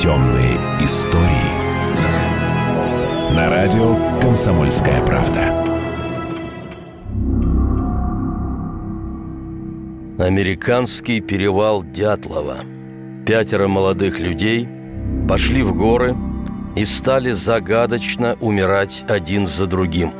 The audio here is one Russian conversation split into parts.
Темные истории. На радио «Комсомольская правда». Американский перевал Дятлова. Пятеро молодых людей пошли в горы и стали загадочно умирать один за другим.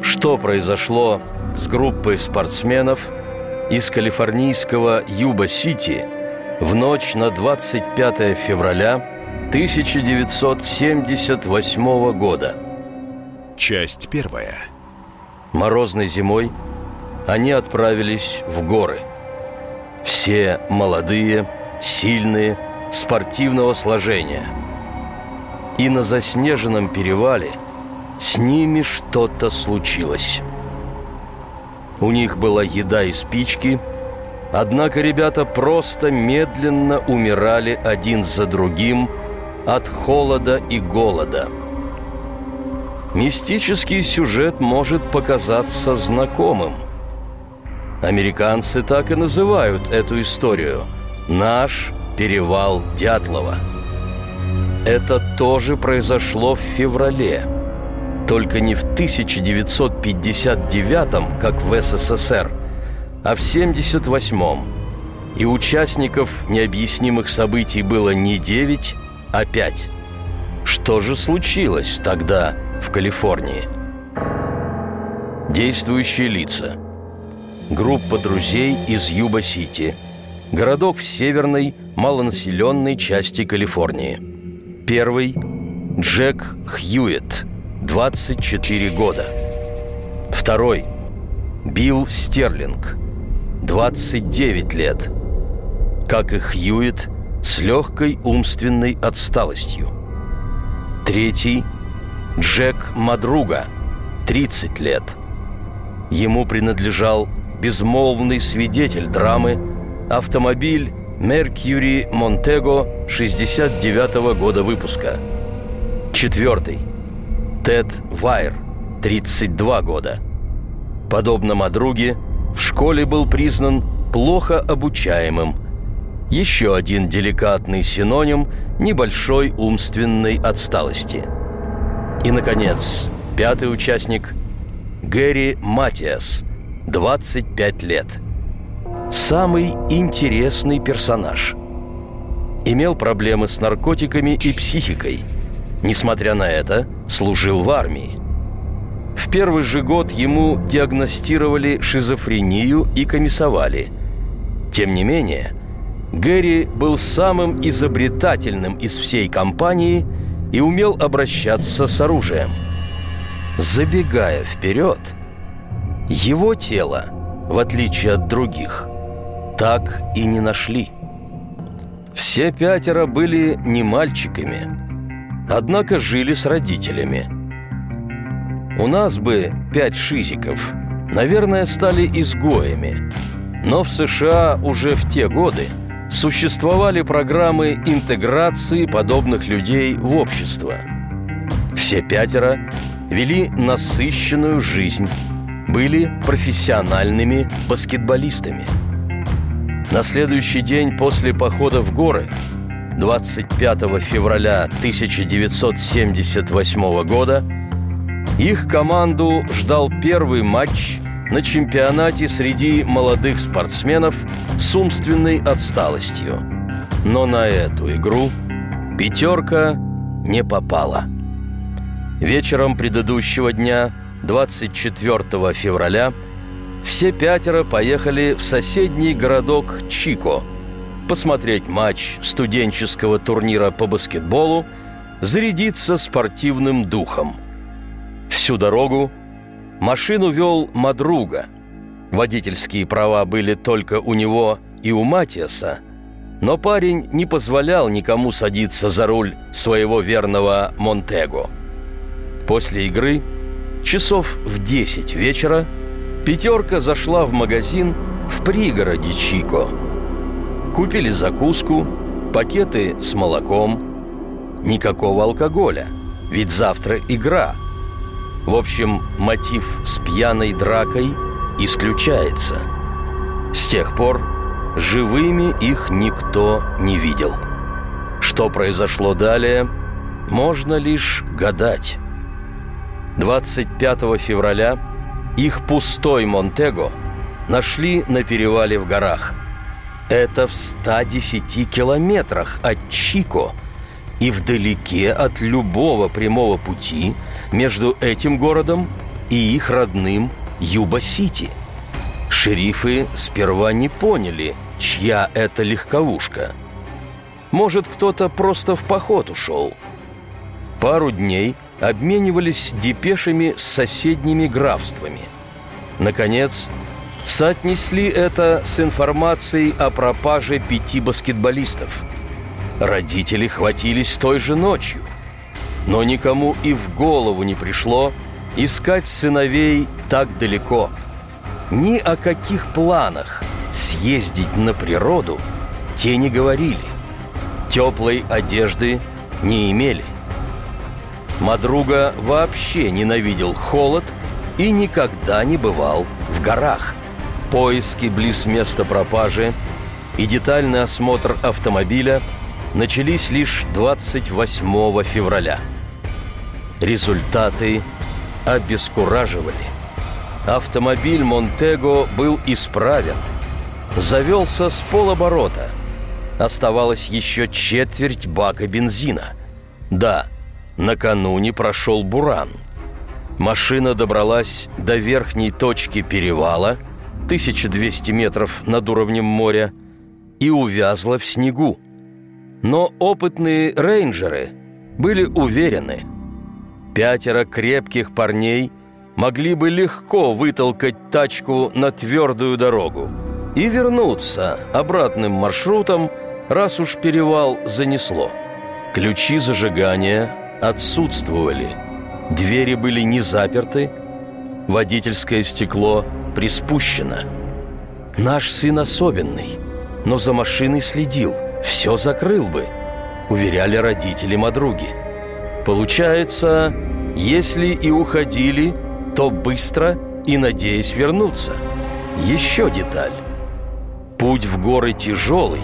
Что произошло с группой спортсменов из калифорнийского Юба-Сити в ночь на 25 февраля 1978 года. Часть первая. Морозной зимой они отправились в горы. Все молодые, сильные, спортивного сложения. И на заснеженном перевале с ними что-то случилось. У них была еда и спички, однако ребята просто медленно умирали один за другим от холода и голода. Мистический сюжет может показаться знакомым. Американцы так и называют эту историю «Наш перевал Дятлова». Это тоже произошло в феврале – только не в 1959, как в СССР, а в 78-м. И участников необъяснимых событий было не 9, а 5. Что же случилось тогда в Калифорнии? Действующие лица. Группа друзей из Юба-Сити. Городок в северной, малонаселенной части Калифорнии. Первый – Джек Хьюетт, 24 года. Второй – Билл Стерлинг, 29 лет. Как и Хьюит, с легкой умственной отсталостью. Третий – Джек Мадруга, 30 лет. Ему принадлежал безмолвный свидетель драмы автомобиль Меркьюри Монтего 69 -го года выпуска. Четвертый – Тед Вайер, 32 года. Подобно Мадруге, в школе был признан плохо обучаемым. Еще один деликатный синоним небольшой умственной отсталости. И, наконец, пятый участник – Гэри Матиас, 25 лет. Самый интересный персонаж. Имел проблемы с наркотиками и психикой – Несмотря на это, служил в армии. В первый же год ему диагностировали шизофрению и комиссовали. Тем не менее, Гэри был самым изобретательным из всей компании и умел обращаться с оружием. Забегая вперед, его тело, в отличие от других, так и не нашли. Все пятеро были не мальчиками – Однако жили с родителями. У нас бы пять шизиков, наверное, стали изгоями. Но в США уже в те годы существовали программы интеграции подобных людей в общество. Все пятеро вели насыщенную жизнь, были профессиональными баскетболистами. На следующий день после похода в горы – 25 февраля 1978 года их команду ждал первый матч на чемпионате среди молодых спортсменов с умственной отсталостью. Но на эту игру пятерка не попала. Вечером предыдущего дня, 24 февраля, все пятеро поехали в соседний городок Чико – посмотреть матч студенческого турнира по баскетболу, зарядиться спортивным духом. Всю дорогу машину вел Мадруга. Водительские права были только у него и у Матиаса, но парень не позволял никому садиться за руль своего верного Монтего. После игры, часов в 10 вечера, пятерка зашла в магазин в пригороде Чико – Купили закуску, пакеты с молоком. Никакого алкоголя, ведь завтра игра. В общем, мотив с пьяной дракой исключается. С тех пор живыми их никто не видел. Что произошло далее, можно лишь гадать. 25 февраля их пустой Монтего нашли на перевале в горах. Это в 110 километрах от Чико и вдалеке от любого прямого пути между этим городом и их родным Юба-Сити. Шерифы сперва не поняли, чья это легковушка. Может, кто-то просто в поход ушел. Пару дней обменивались депешами с соседними графствами. Наконец, соотнесли это с информацией о пропаже пяти баскетболистов. Родители хватились той же ночью, но никому и в голову не пришло искать сыновей так далеко. Ни о каких планах съездить на природу те не говорили. Теплой одежды не имели. Мадруга вообще ненавидел холод и никогда не бывал в горах. Поиски близ места пропажи и детальный осмотр автомобиля начались лишь 28 февраля. Результаты обескураживали. Автомобиль «Монтего» был исправен. Завелся с полоборота. Оставалось еще четверть бака бензина. Да, накануне прошел буран. Машина добралась до верхней точки перевала, 1200 метров над уровнем моря, и увязла в снегу. Но опытные рейнджеры были уверены, пятеро крепких парней могли бы легко вытолкать тачку на твердую дорогу и вернуться обратным маршрутом, раз уж перевал занесло. Ключи зажигания отсутствовали. Двери были не заперты, водительское стекло приспущено. Наш сын особенный, но за машиной следил, все закрыл бы, уверяли родители Мадруги. Получается, если и уходили, то быстро и надеясь вернуться. Еще деталь. Путь в горы тяжелый,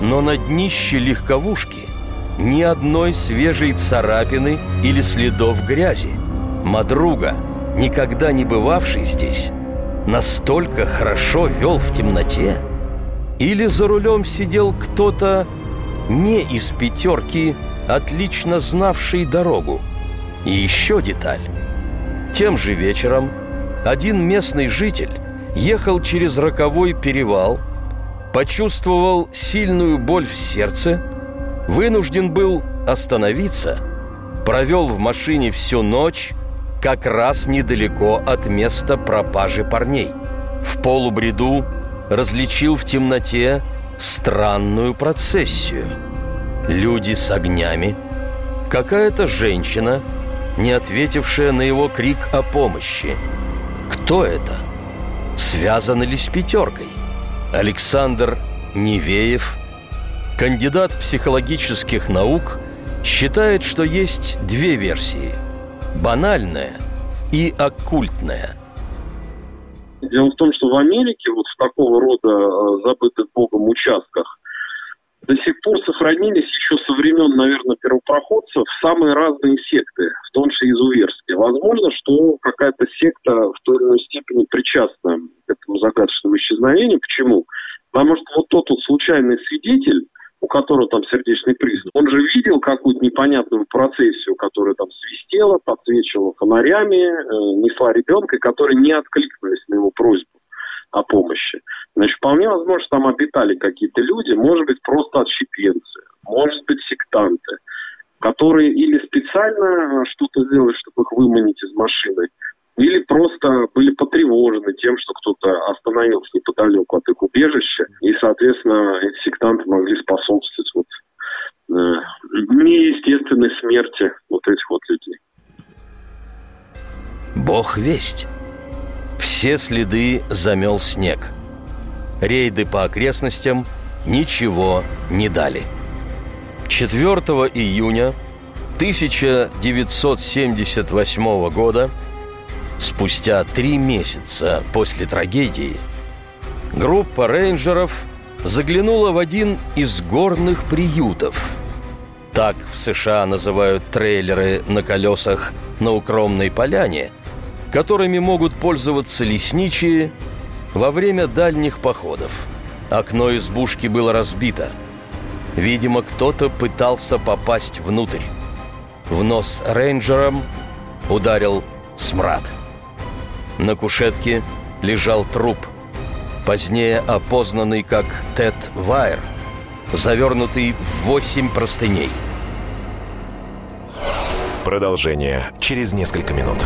но на днище легковушки – ни одной свежей царапины или следов грязи. Мадруга, никогда не бывавший здесь, настолько хорошо вел в темноте? Или за рулем сидел кто-то не из пятерки, отлично знавший дорогу? И еще деталь. Тем же вечером один местный житель ехал через роковой перевал, почувствовал сильную боль в сердце – вынужден был остановиться, провел в машине всю ночь, как раз недалеко от места пропажи парней. В полубреду различил в темноте странную процессию. Люди с огнями, какая-то женщина, не ответившая на его крик о помощи. Кто это? Связаны ли с пятеркой? Александр Невеев – Кандидат психологических наук считает, что есть две версии – банальная и оккультная. Дело в том, что в Америке вот в такого рода э, забытых Богом участках до сих пор сохранились еще со времен, наверное, первопроходцев самые разные секты, в том числе изуверские. Возможно, что какая-то секта в той или иной степени причастна к этому загадочному исчезновению. Почему? Потому что вот тот вот случайный свидетель, у которого там сердечный приступ, он же видел какую-то непонятную процессию, которая там свистела, подсвечивала фонарями, э, несла ребенка, которые не откликнулись на его просьбу о помощи. Значит, вполне возможно, что там обитали какие-то люди, может быть, просто отщепенцы, может быть, сектанты, которые или специально что-то сделали, чтобы их выманить из машины, или просто были потревожены тем, что кто-то остановился неподалеку от их убежища, соответственно, эти сектанты могли способствовать вот, э, неестественной смерти вот этих вот людей. Бог весть. Все следы замел снег. Рейды по окрестностям ничего не дали. 4 июня 1978 года – Спустя три месяца после трагедии группа рейнджеров заглянула в один из горных приютов Так в США называют трейлеры на колесах на укромной поляне, которыми могут пользоваться лесничие во время дальних походов. Окно избушки было разбито. Видимо, кто-то пытался попасть внутрь. В нос рейнджерам ударил смрад. На кушетке лежал труп, позднее опознанный как Тед Вайер, завернутый в восемь простыней. Продолжение через несколько минут.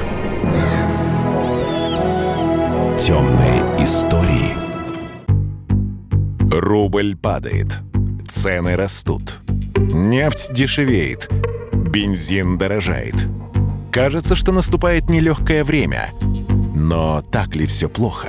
Темные истории. Рубль падает. Цены растут. Нефть дешевеет. Бензин дорожает. Кажется, что наступает нелегкое время. Но так ли все плохо?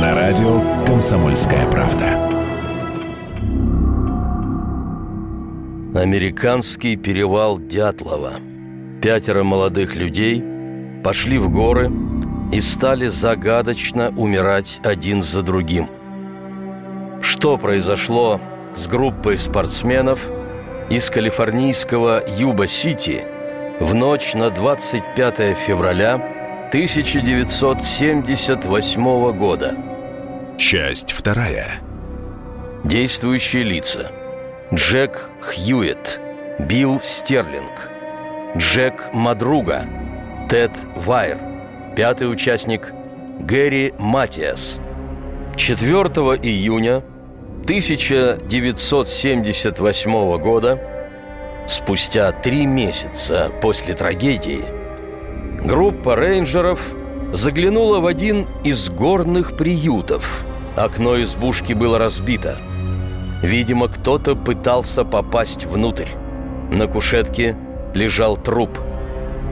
На радио «Комсомольская правда». Американский перевал Дятлова. Пятеро молодых людей пошли в горы и стали загадочно умирать один за другим. Что произошло с группой спортсменов из калифорнийского Юба-Сити в ночь на 25 февраля 1978 года. Часть вторая. Действующие лица. Джек Хьюитт, Билл Стерлинг, Джек Мадруга, Тед Вайер, пятый участник Гэри Матиас. 4 июня 1978 года, спустя три месяца после трагедии, Группа рейнджеров заглянула в один из горных приютов. Окно избушки было разбито. Видимо, кто-то пытался попасть внутрь. На кушетке лежал труп,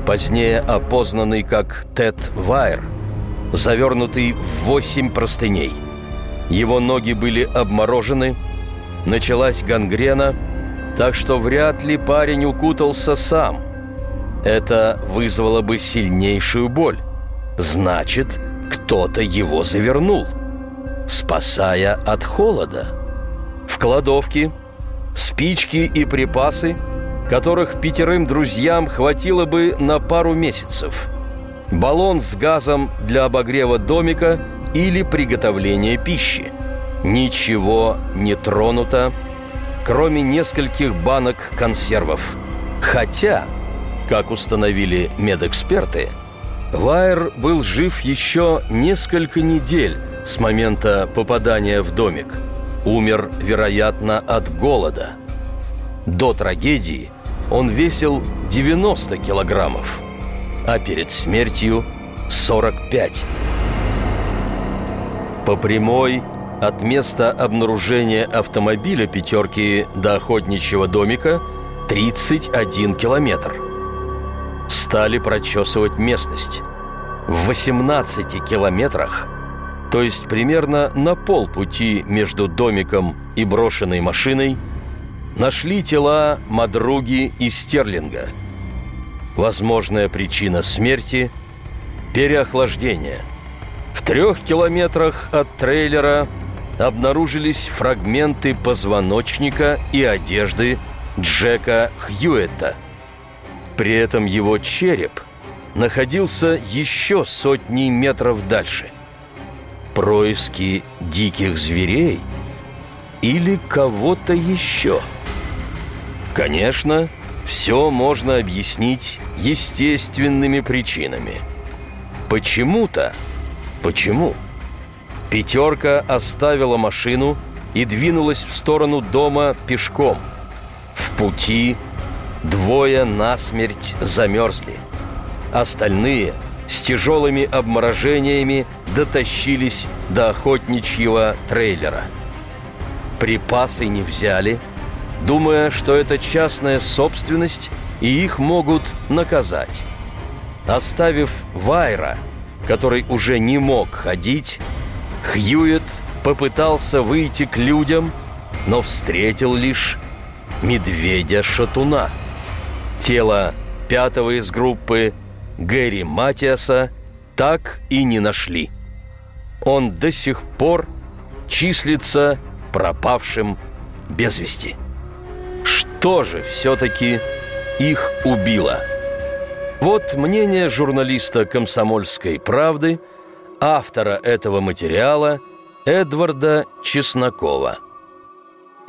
позднее опознанный как Тед Вайер, завернутый в восемь простыней. Его ноги были обморожены, началась гангрена, так что вряд ли парень укутался сам – это вызвало бы сильнейшую боль. Значит, кто-то его завернул, спасая от холода. В кладовке спички и припасы, которых пятерым друзьям хватило бы на пару месяцев. Баллон с газом для обогрева домика или приготовления пищи. Ничего не тронуто, кроме нескольких банок консервов. Хотя как установили медэксперты, Вайер был жив еще несколько недель с момента попадания в домик. Умер, вероятно, от голода. До трагедии он весил 90 килограммов, а перед смертью 45. По прямой от места обнаружения автомобиля «пятерки» до охотничьего домика 31 километр – стали прочесывать местность. В 18 километрах, то есть примерно на полпути между домиком и брошенной машиной, нашли тела Мадруги и Стерлинга. Возможная причина смерти – переохлаждение. В трех километрах от трейлера обнаружились фрагменты позвоночника и одежды Джека Хьюэта – при этом его череп находился еще сотни метров дальше. Происки диких зверей или кого-то еще? Конечно, все можно объяснить естественными причинами. Почему-то, почему? Пятерка оставила машину и двинулась в сторону дома пешком. В пути – Двое насмерть замерзли. Остальные с тяжелыми обморожениями дотащились до охотничьего трейлера. Припасы не взяли, думая, что это частная собственность и их могут наказать. Оставив Вайра, который уже не мог ходить, Хьюет попытался выйти к людям, но встретил лишь медведя-шатуна. Тело пятого из группы Гэри Матиаса так и не нашли. Он до сих пор числится пропавшим без вести. Что же все-таки их убило? Вот мнение журналиста «Комсомольской правды», автора этого материала Эдварда Чеснокова –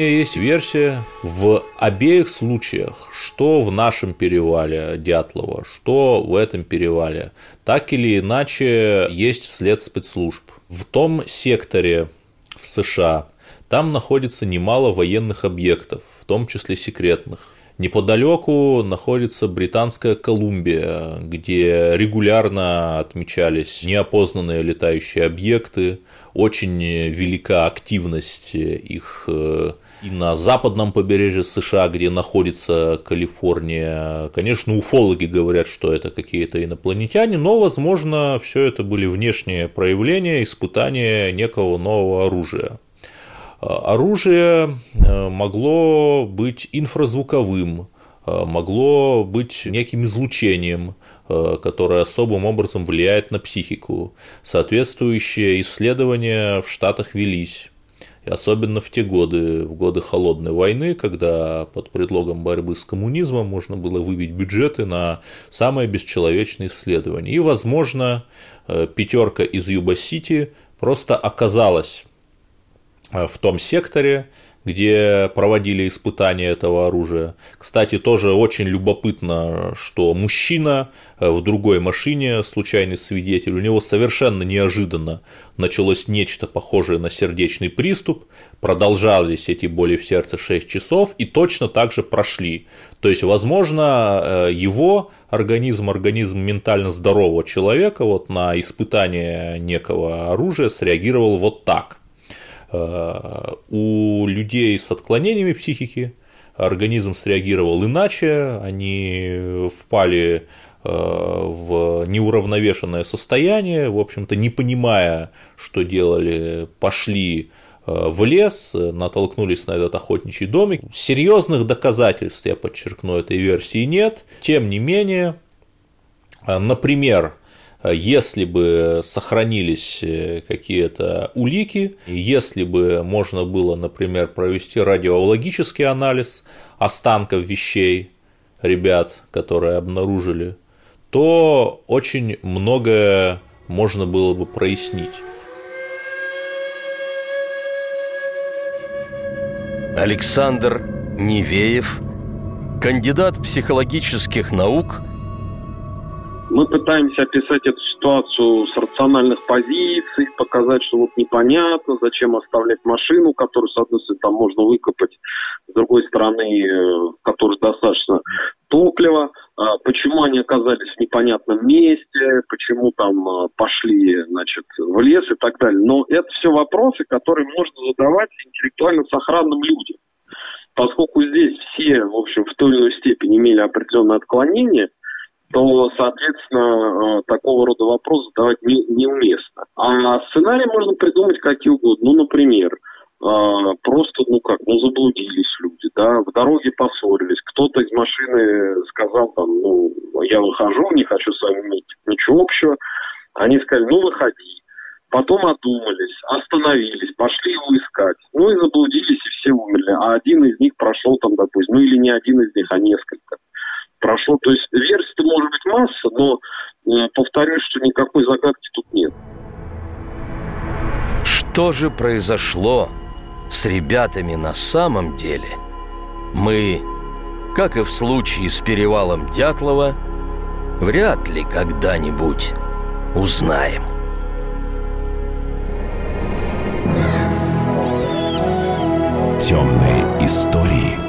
есть версия в обеих случаях, что в нашем перевале Дятлова, что в этом перевале. Так или иначе, есть след спецслужб. В том секторе в США там находится немало военных объектов, в том числе секретных. Неподалеку находится Британская Колумбия, где регулярно отмечались неопознанные летающие объекты, очень велика активность их э, и на западном побережье США, где находится Калифорния. Конечно, уфологи говорят, что это какие-то инопланетяне, но, возможно, все это были внешние проявления, испытания некого нового оружия. Оружие э, могло быть инфразвуковым, э, могло быть неким излучением, э, которое особым образом влияет на психику. Соответствующие исследования в Штатах велись. Особенно в те годы, в годы холодной войны, когда под предлогом борьбы с коммунизмом можно было выбить бюджеты на самые бесчеловечные исследования. И, возможно, пятерка из Юба-Сити просто оказалась Э, в том секторе, где проводили испытания этого оружия. Кстати, тоже очень любопытно, что мужчина э, в другой машине, случайный свидетель, у него совершенно неожиданно началось нечто похожее на сердечный приступ, продолжались эти боли в сердце 6 часов и точно так же прошли. То есть, возможно, э, его организм, организм ментально здорового человека вот на испытание некого оружия среагировал вот так. Э, у людей с отклонениями психики организм среагировал иначе, они впали э, в неуравновешенное состояние, в общем-то, не понимая, что делали, пошли э, в лес, натолкнулись на этот охотничий домик. Серьезных доказательств, я подчеркну, этой версии нет. Тем не менее, например, если бы сохранились э, какие-то улики, если бы можно было, например, провести радиологический анализ останков вещей ребят, которые обнаружили, то очень многое можно было бы прояснить. Александр Невеев, кандидат психологических наук – мы пытаемся описать эту ситуацию с рациональных позиций, показать, что вот непонятно, зачем оставлять машину, которую, с одной стороны, там можно выкопать, с другой стороны, э, которой достаточно топлива, а почему они оказались в непонятном месте, почему там э, пошли, значит, в лес и так далее. Но это все вопросы, которые можно задавать интеллектуально сохранным людям. Поскольку здесь все, в общем, в той или иной степени имели определенное отклонение – то, соответственно, э, такого рода вопрос задавать не, неуместно. А сценарий можно придумать какие угодно. Ну, например, э, просто, ну как, ну заблудились люди, да, в дороге поссорились, кто-то из машины сказал там, ну, я выхожу, не хочу с вами иметь ничего общего. Они сказали, ну, выходи. Потом одумались, остановились, пошли его искать. Ну и заблудились, и все умерли. А один из них прошел там, допустим, ну или не один из них, а несколько прошло. То есть версий-то может быть масса, но э, повторюсь, что никакой загадки тут нет. Что же произошло с ребятами на самом деле? Мы, как и в случае с перевалом Дятлова, вряд ли когда-нибудь узнаем. Темные истории –